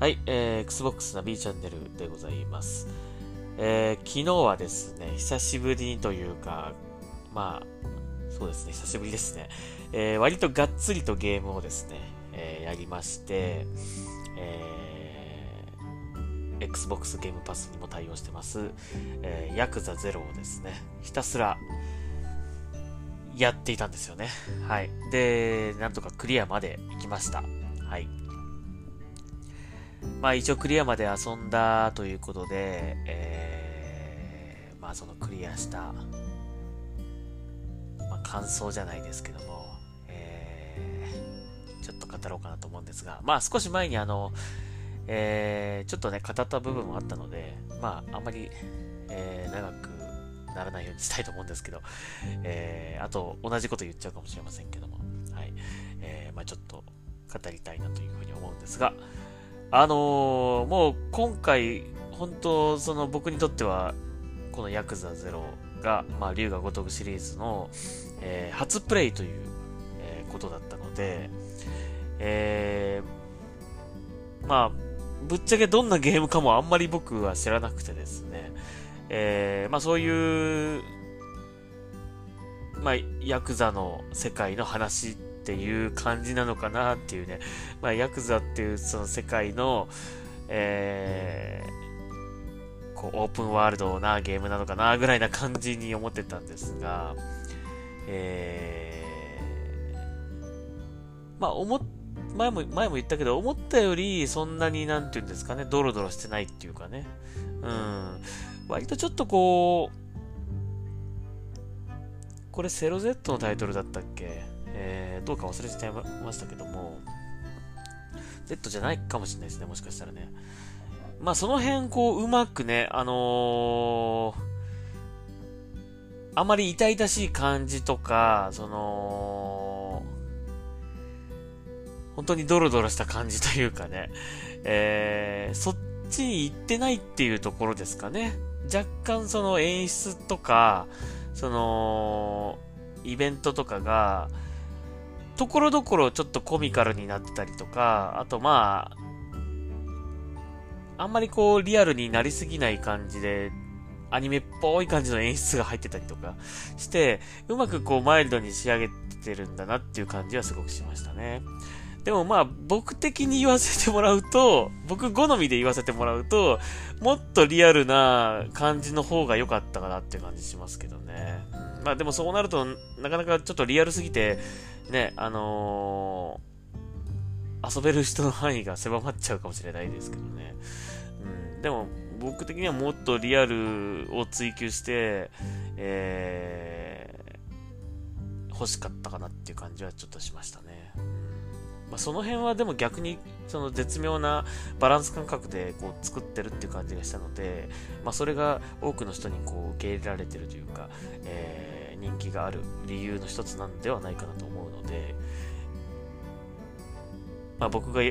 はい、えー、Xbox ナビチャンネルでございます。えー、昨日はですね、久しぶりにというか、まあ、そうですね、久しぶりですね。えー、割とがっつりとゲームをですね、えー、やりまして、えー、Xbox ゲームパスにも対応してます、えー、ヤクザゼロをですね、ひたすらやっていたんですよね。はい。で、なんとかクリアまで行きました。はい。まあ一応クリアまで遊んだということで、えー、まあそのクリアした、まあ感想じゃないですけども、えー、ちょっと語ろうかなと思うんですが、まあ少し前にあの、えー、ちょっとね、語った部分もあったので、まああんまり、えー、長くならないようにしたいと思うんですけど、えー、あと同じこと言っちゃうかもしれませんけども、はい、えー、まあちょっと語りたいなというふうに思うんですが、あのー、もう今回、本当、その僕にとっては、このヤクザゼロが、まあ、竜が如くシリーズの、えー、初プレイという、えー、ことだったので、えー、まあ、ぶっちゃけどんなゲームかもあんまり僕は知らなくてですね、えー、まあそういう、まあ、ヤクザの世界の話っっていう感じなのかなっていうね、まあ、ヤクザっていうその世界の、えー、こう、オープンワールドなゲームなのかなぐらいな感じに思ってたんですが、えー、まあ、思っ前も、前も言ったけど、思ったより、そんなに、なんて言うんですかね、ドロドロしてないっていうかね。うん。割とちょっとこう、これセロ Z のタイトルだったっけ？えー、どうか忘れてましたけども、Z じゃないかもしれないですね、もしかしたらね。まあその辺、こう、うまくね、あのー、あまり痛々しい感じとか、その、本当にドロドロした感じというかね、えー、そっちに行ってないっていうところですかね。若干その演出とか、その、イベントとかが、ところどころちょっとコミカルになってたりとか、あとまあ、あんまりこうリアルになりすぎない感じで、アニメっぽい感じの演出が入ってたりとかして、うまくこうマイルドに仕上げてるんだなっていう感じはすごくしましたね。でもまあ、僕的に言わせてもらうと、僕好みで言わせてもらうと、もっとリアルな感じの方が良かったかなっていう感じしますけどね。まあでもそうなると、なかなかちょっとリアルすぎて、ね、あのー、遊べる人の範囲が狭まっちゃうかもしれないですけどね。うん、でも、僕的にはもっとリアルを追求して、えー、欲しかったかなっていう感じはちょっとしましたね。まあ、その辺はでも逆にその絶妙なバランス感覚でこう作ってるっていう感じがしたので、まあ、それが多くの人にこう受け入れられてるというか、えー、人気がある理由の一つなんではないかなと思うので、まあ、僕が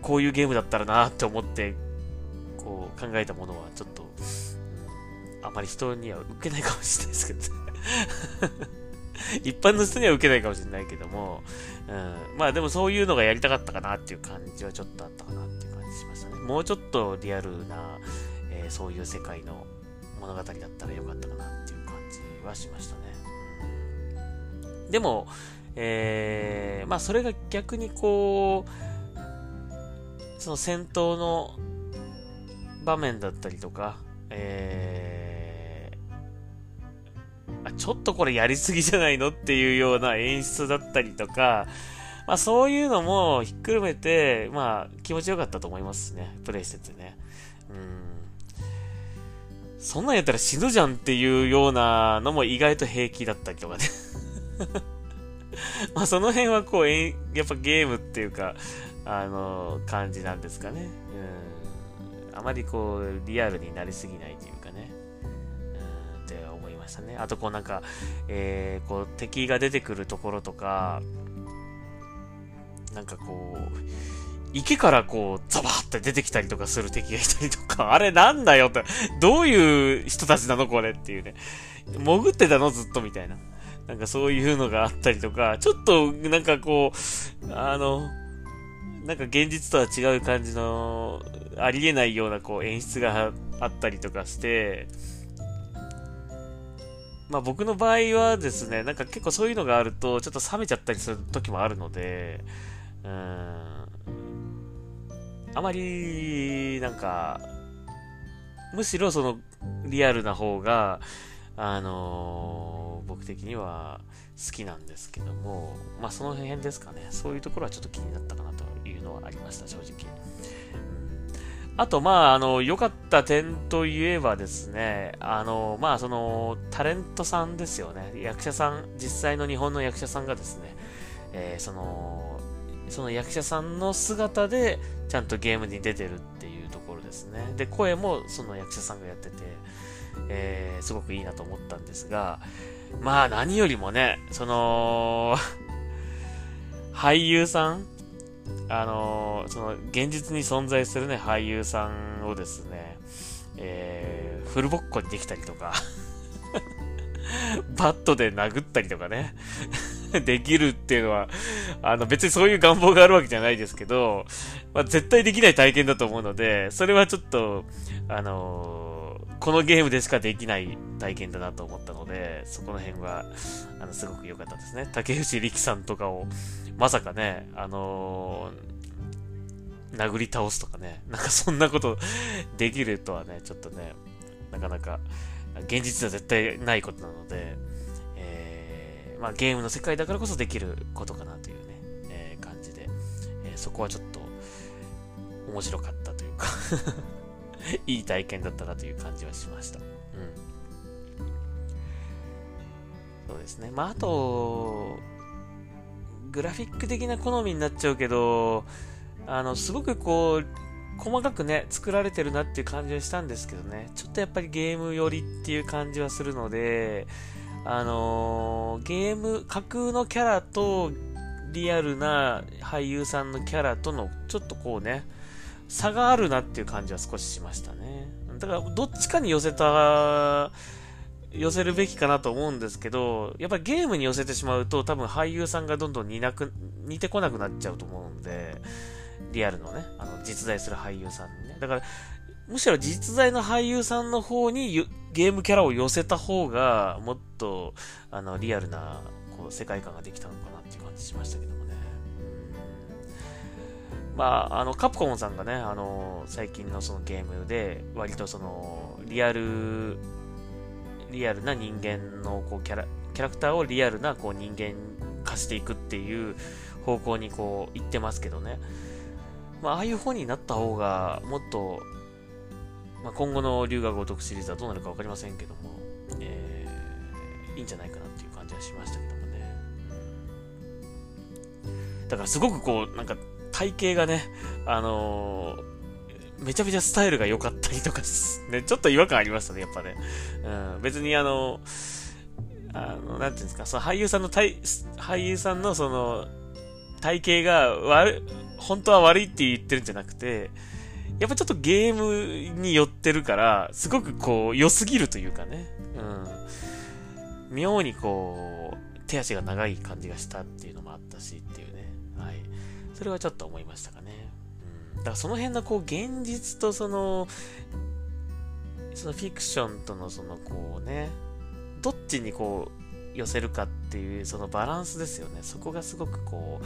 こういうゲームだったらなって思ってこう考えたものはちょっと、あまり人には受けないかもしれないですけどね 一般の人には受けないかもしれないけども、うん、まあでもそういうのがやりたかったかなっていう感じはちょっとあったかなっていう感じしましたね。もうちょっとリアルな、えー、そういう世界の物語だったらよかったかなっていう感じはしましたね。でも、えー、まあそれが逆にこう、その戦闘の場面だったりとか、えー、ちょっとこれやりすぎじゃないのっていうような演出だったりとか、まあそういうのもひっくるめて、まあ気持ちよかったと思いますね。プレイしててね。うん。そんなんやったら死ぬじゃんっていうようなのも意外と平気だったりとかね まあその辺はこう、やっぱゲームっていうか、あの、感じなんですかね。うん。あまりこう、リアルになりすぎないというかね。うん、って思いましたね。あとこうなんか、えー、こう敵が出てくるところとか、なんかこう、池からこう、ザバーって出てきたりとかする敵がいたりとか、あれなんだよって、どういう人たちなのこれっていうね。潜ってたのずっとみたいな。なんかそういうのがあったりとか、ちょっとなんかこう、あの、なんか現実とは違う感じの、ありえないようなこう演出があったりとかして、まあ僕の場合はですね、なんか結構そういうのがあると、ちょっと冷めちゃったりする時もあるので、うん、あまり、なんか、むしろそのリアルな方が、あのー、僕的には好きなんですけども、まあその辺ですかね。そういうところはちょっと気になったかなというのはありました、正直。あと、まあ、あの、良かった点といえばですね、あの、まあ、その、タレントさんですよね。役者さん、実際の日本の役者さんがですね、えー、その、その役者さんの姿で、ちゃんとゲームに出てるっていうところですね。で、声もその役者さんがやってて、えー、すごくいいなと思ったんですが、まあ、何よりもね、その、俳優さんあのー、その、現実に存在するね、俳優さんをですね、えー、フルボッコにできたりとか バットで殴ったりとかね できるっていうのは、あの別にそういう願望があるわけじゃないですけど、まあ、絶対できない体験だと思うので、それはちょっと、あのー、このゲームでしかできない体験だなと思ったので、そこの辺は、あの、すごく良かったですね。竹内力さんとかを、まさかね、あのー、殴り倒すとかね、なんかそんなことできるとはね、ちょっとね、なかなか、現実では絶対ないことなので、えー、まあゲームの世界だからこそできることかなというね、えー、感じで、え、そこはちょっと面白かったというか いい体験だったなという感じはしました。うん。ですね。まあ、あと、グラフィック的な好みになっちゃうけど、あの、すごくこう、細かくね、作られてるなっていう感じはしたんですけどね、ちょっとやっぱりゲーム寄りっていう感じはするので、あのー、ゲーム、架空のキャラとリアルな俳優さんのキャラとのちょっとこうね、差があるなっていう感じは少ししましたね。だから、どっちかに寄せた寄せるべきかなと思うんですけど、やっぱりゲームに寄せてしまうと多分俳優さんがどんどん似なく、似てこなくなっちゃうと思うんで、リアルのね、あの、実在する俳優さんにね。だから、むしろ実在の俳優さんの方にゲームキャラを寄せた方が、もっと、あの、リアルな、こう、世界観ができたのかなっていう感じしましたけどもね。まあ、あの、カプコンさんがね、あの、最近のそのゲームで、割とその、リアルリアルな人間のこうキャラキャラクターをリアルなこう人間化していくっていう方向にこう行ってますけどね。まあ、ああいう方になった方がもっと、まあ、今後の龍が如くシリーズはどうなるか分かりませんけども、えー、いいんじゃないかなっていう感じはしましたけどもね。だからすごくこう、なんか体型がね、あのーめちゃめちゃスタイルが良かっりとかね、ちょっと違和感ありましたね、やっぱね。うん、別にあの、あの、なんていうんですか、その俳優さんの体、俳優さんのその、体型が悪、本当は悪いって言ってるんじゃなくて、やっぱちょっとゲームに寄ってるから、すごくこう、良すぎるというかね。うん。妙にこう、手足が長い感じがしたっていうのもあったしっていうね。はい。それはちょっと思いましたかね。だからその辺のこう現実とそのそのフィクションとのそのこうねどっちにこう寄せるかっていうそのバランスですよね。そこがすごくこう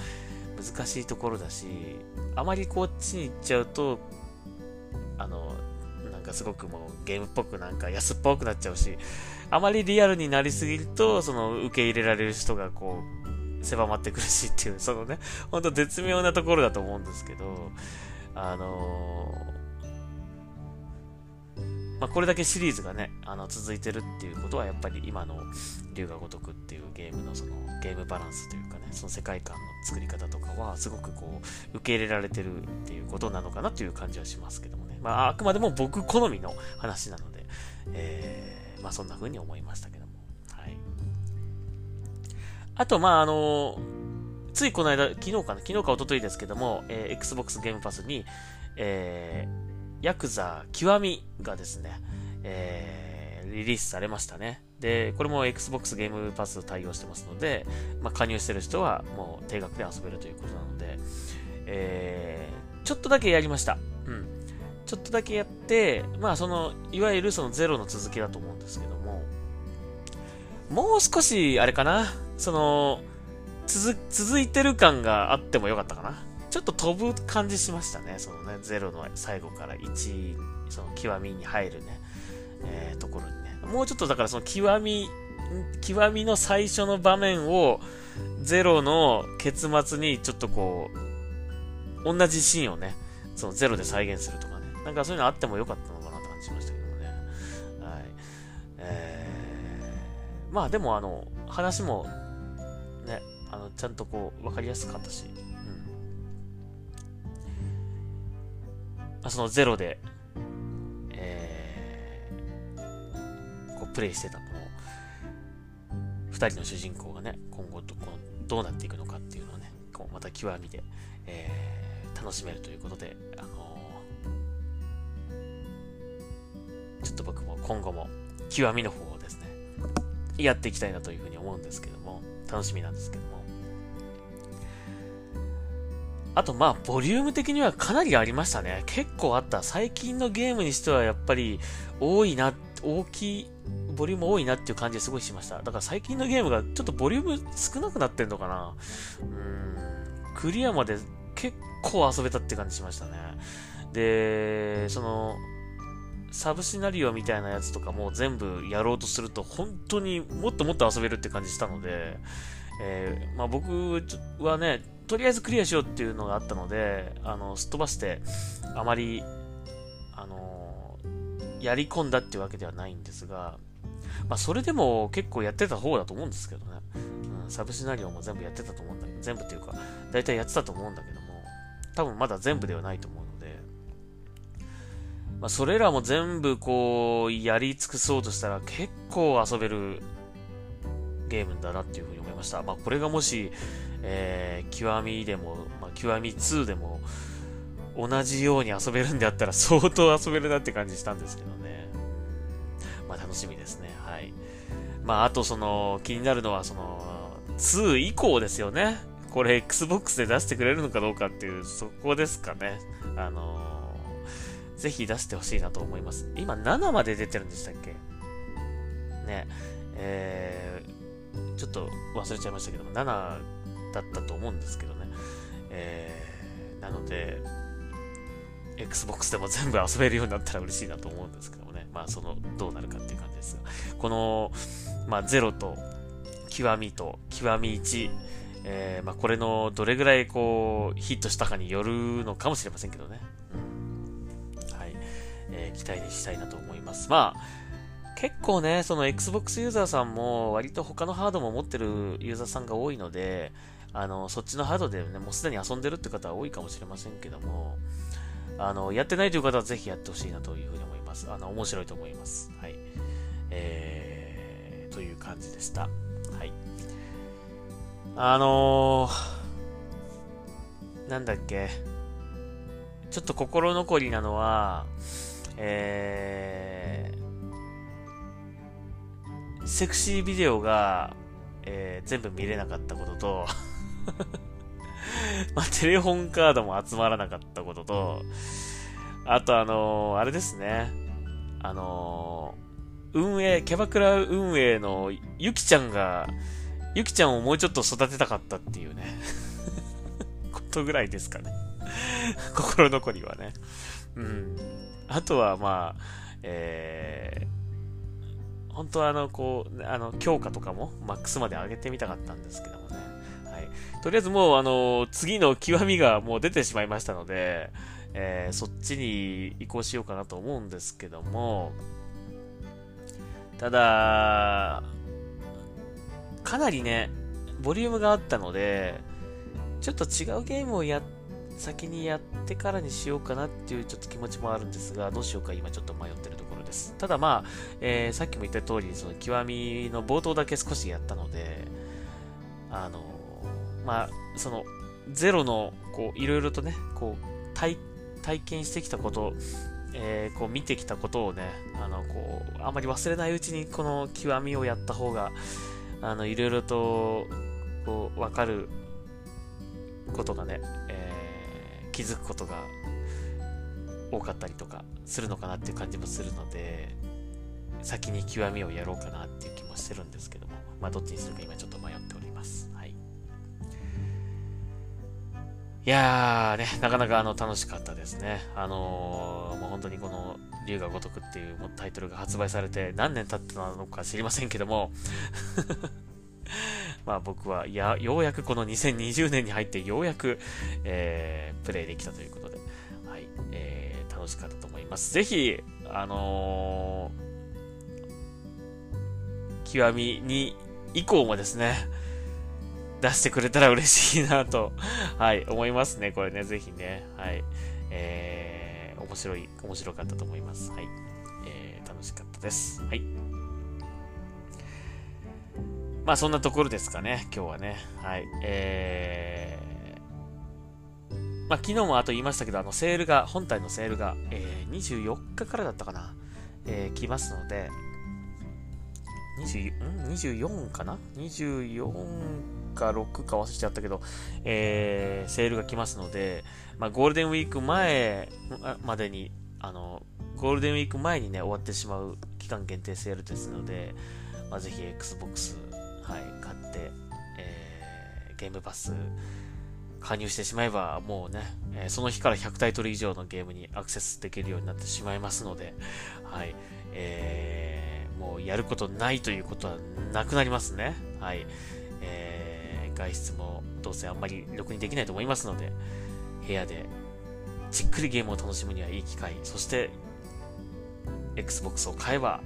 難しいところだしあまりこっちに行っちゃうとあのなんかすごくもうゲームっぽくなんか安っぽくなっちゃうしあまりリアルになりすぎるとその受け入れられる人がこう狭まってくるしっていうそのねほんと絶妙なところだと思うんですけどあのー、まあ、これだけシリーズがね、あの、続いてるっていうことは、やっぱり今の龍が如くっていうゲームのその、ゲームバランスというかね、その世界観の作り方とかは、すごくこう、受け入れられてるっていうことなのかなという感じはしますけどもね。まあ、あくまでも僕好みの話なので、えー、まあ、そんな風に思いましたけども。はい。あと、まあ、あのーついこの間、昨日かな？昨日か一昨日ですけども、えー、Xbox ゲームパスに、えー、ヤクザ極みがですね、えー、リリースされましたね。で、これも Xbox ゲームパス対応してますので、まあ、加入してる人はもう定額で遊べるということなので、えー、ちょっとだけやりました。うん。ちょっとだけやって、まあその、いわゆるそのゼロの続きだと思うんですけども、もう少し、あれかな、その、続、続いてる感があってもよかったかな。ちょっと飛ぶ感じしましたね。そのね、ゼロの最後から1、その極みに入るね、えー、ところにね。もうちょっとだからその極み、極みの最初の場面を、ゼロの結末にちょっとこう、同じシーンをね、そのゼロで再現するとかね。なんかそういうのあってもよかったのかなって感じしましたけどね。はい。えー、まあでもあの、話も、あの、ちゃんとこう、わかりやすかったし、うん。そのゼロで、えー、こう、プレイしてたのを、二人の主人公がね、今後ど、このどうなっていくのかっていうのをね、こうまた極みで、えー、楽しめるということで、あのー、ちょっと僕も今後も極みの方をですね、やっていきたいなというふうに思うんですけども、楽しみなんですけども。あと、まあ、ボリューム的にはかなりありましたね。結構あった。最近のゲームにしてはやっぱり多いな、大きい、ボリューム多いなっていう感じですごいしました。だから最近のゲームがちょっとボリューム少なくなってんのかなうん。クリアまで結構遊べたって感じしましたね。で、その、サブシナリオみたいなやつとかも全部やろうとすると本当にもっともっと遊べるって感じしたので、えー、まあ僕はね、とりあえずクリアしようっていうのがあったので、あの、すっ飛ばして、あまり、あのー、やり込んだっていうわけではないんですが、まあそれでも結構やってた方だと思うんですけどね。うん、サブシナリオも全部やってたと思うんだけど、全部っていうか、大体やってたと思うんだけども、多分まだ全部ではないと思うので、まあそれらも全部こう、やり尽くそうとしたら結構遊べるゲームだなっていうふうにました。まあこれがもし、えー、極みでも、まあ、極み2でも、同じように遊べるんであったら相当遊べるなって感じしたんですけどね。まあ楽しみですね。はい。まああとその、気になるのはその、2以降ですよね。これ Xbox で出してくれるのかどうかっていう、そこですかね。あのー、ぜひ出してほしいなと思います。今7まで出てるんでしたっけ？ね。えー、ちょっと忘れちゃいましたけども、7だったと思うんですけどね。えー、なので、Xbox でも全部遊べるようになったら嬉しいなと思うんですけどもね。まあ、その、どうなるかっていう感じですが。この、まあ、0と、極みと、極み1、えー、まあ、これのどれぐらいこう、ヒットしたかによるのかもしれませんけどね。うん。はい。えー、期待にしたいなと思います。まあ、結構ね、その Xbox ユーザーさんも割と他のハードも持ってるユーザーさんが多いので、あの、そっちのハードでね、もうすでに遊んでるって方は多いかもしれませんけども、あの、やってないという方はぜひやってほしいなというふうに思います。あの、面白いと思います。はい。えー、という感じでした。はい。あのー、なんだっけ。ちょっと心残りなのは、えー、セクシービデオが、えー、全部見れなかったことと まあ、テレホンカードも集まらなかったことと、あとあのー、あれですね。あのー、運営、キャバクラ運営のゆきちゃんが、ゆきちゃんをもうちょっと育てたかったっていうね ことぐらいですかね心残りはね。うん。あとはまあ、えー、本当はあの、こう、あの、強化とかもマックスまで上げてみたかったんですけどもね。はいとりあえずもう、あの、次の極みがもう出てしまいましたので、えー、そっちに移行しようかなと思うんですけども、ただ、かなりね、ボリュームがあったので、ちょっと違うゲームをや、先にやってからにしようかなっていうちょっと気持ちもあるんですが、どうしようか今ちょっと迷ってる。ただまあ、えー、さっきも言った通り、その極みの冒頭だけ少しやったので、あの、まあ、その、ゼロの、こう、いろいろとね、こう、体、体験してきたこと、えー、こう、見てきたことをね、あの、こう、あまり忘れないうちに、この極みをやった方が、あの、いろいろと、こう、わかることがね、え気づくことが多かったりとかするのかなっていう感じもするので、先に極みをやろうかなっていう気もしてるんですけども、まあどっちにするか今ちょっと迷っております。はい。いやーね、なかなかあの楽しかったですね。あのー、もう本当にこの龍が如くっていうタイトルが発売されて何年経ったのか知りませんけども まあ僕はや、ようやくこの2020年に入ってようやく、えー、プレイできたということで、はい、えー、楽しかったと思います。ぜひ、あのー、極みに以降もですね、出してくれたら嬉しいなと、はい、思いますね。これね、ぜひね、はい、えー、面白い、面白かったと思います。はい、えー、楽しかったです。はい。まあそんなところですかね、今日はね。はい。えー、まあ昨日もあと言いましたけど、あのセールが、本体のセールが、えー、24日からだったかな、えー、来ますので、20ん？24かな ?24 か6か忘れちゃったけど、えー、セールが来ますので、まあ、ゴールデンウィーク前までに、あの、ゴールデンウィーク前にね、終わってしまう期間限定セールですので、まあ、ぜひ Xbox はい、買って、えー、ゲームパス加入してしまえば、もうね、え、その日から100タイトル以上のゲームにアクセスできるようになってしまいますので、はい、えー、もうやることないということはなくなりますね。はい、えー、外出もどうせあんまりろくにできないと思いますので、部屋でじっくりゲームを楽しむにはいい機会、そして、Xbox を買えば、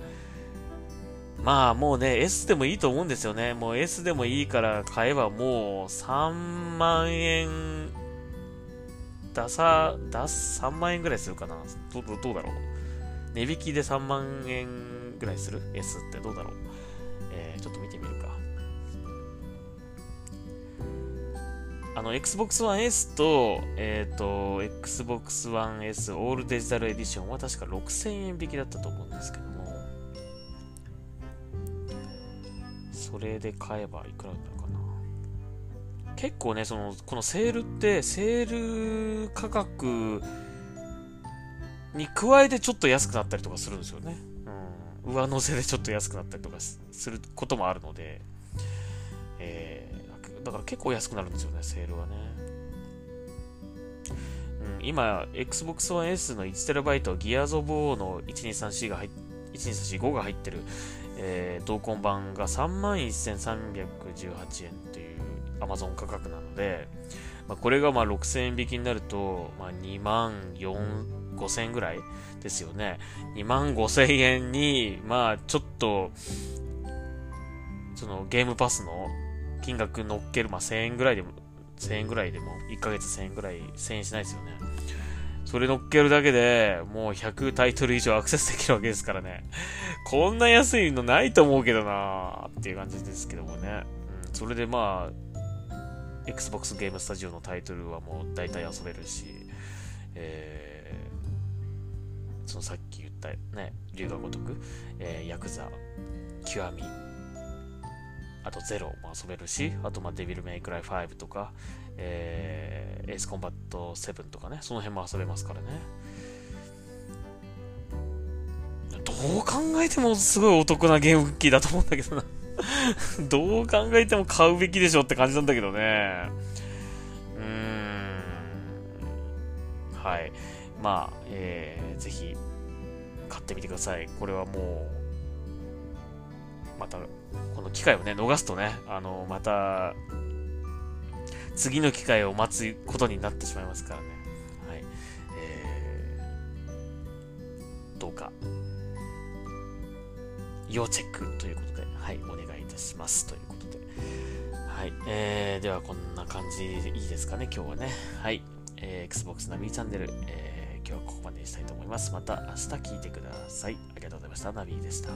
まあもうね、S でもいいと思うんですよね。もう S でもいいから買えばもう3万円出さ、出す、3万円ぐらいするかなどどどうだろう値引きで3万円ぐらいする ?S ってどうだろうえー、ちょっと見てみるか。あの、Xbox One S と、えっ、ー、と、Xbox One S オールデジタルエディションは確か6000円引きだったと思うんですけども、それで買えばいくらになるかな。結構ね、その、このセールって、セール価格に加えてちょっと安くなったりとかするんですよね。うん。上乗せでちょっと安くなったりとかすることもあるので、えー、だから結構安くなるんですよね、セールはね。うん、今、Xbox One S の 1TB、Gears of War の12。34が12。34。5が入ってるえー、同梱版が31,318円という Amazon 価格なので、まあ、これがまあ6000円引きになると、まあ、2万、5000円ぐらいですよね。2万5000円に、まあちょっと、そのゲームパスの金額乗っける、まあ1000円ぐらいでも、1000円ぐらいでも、1ヶ月1000円ぐらい、1000円しないですよね。それ乗っけるだけで、もう100タイトル以上アクセスできるわけですからね。こんな安いのないと思うけどなーっていう感じですけどもね。うん、それでまあ、Xbox ゲームスタジオのタイトルはもう大体遊べるし、えー、そのさっき言ったね、龍が如く、えー、ヤクザ、極み、あとゼロも遊べるし、あとまあデビルメイクライ5とか、えー、エースコンバット7とかね、その辺も遊べますからね。どう考えてもすごいお得なゲーム機だと思うんだけどな どう考えても買うべきでしょって感じなんだけどね。うーん。はい。まあ、えー、ぜひ、買ってみてください。これはもう、また、この機会をね、逃すとね、あの、また、次の機会を待つことになってしまいますからね。はい。えー、どうか、要チェックということで、はい、お願いいたします。ということで。はい。えー、ではこんな感じでいいですかね、今日はね。はい。えー、Xbox ナビチャンネル、えー、今日はここまでにしたいと思います。また明日聞いてください。ありがとうございました。ナビでした。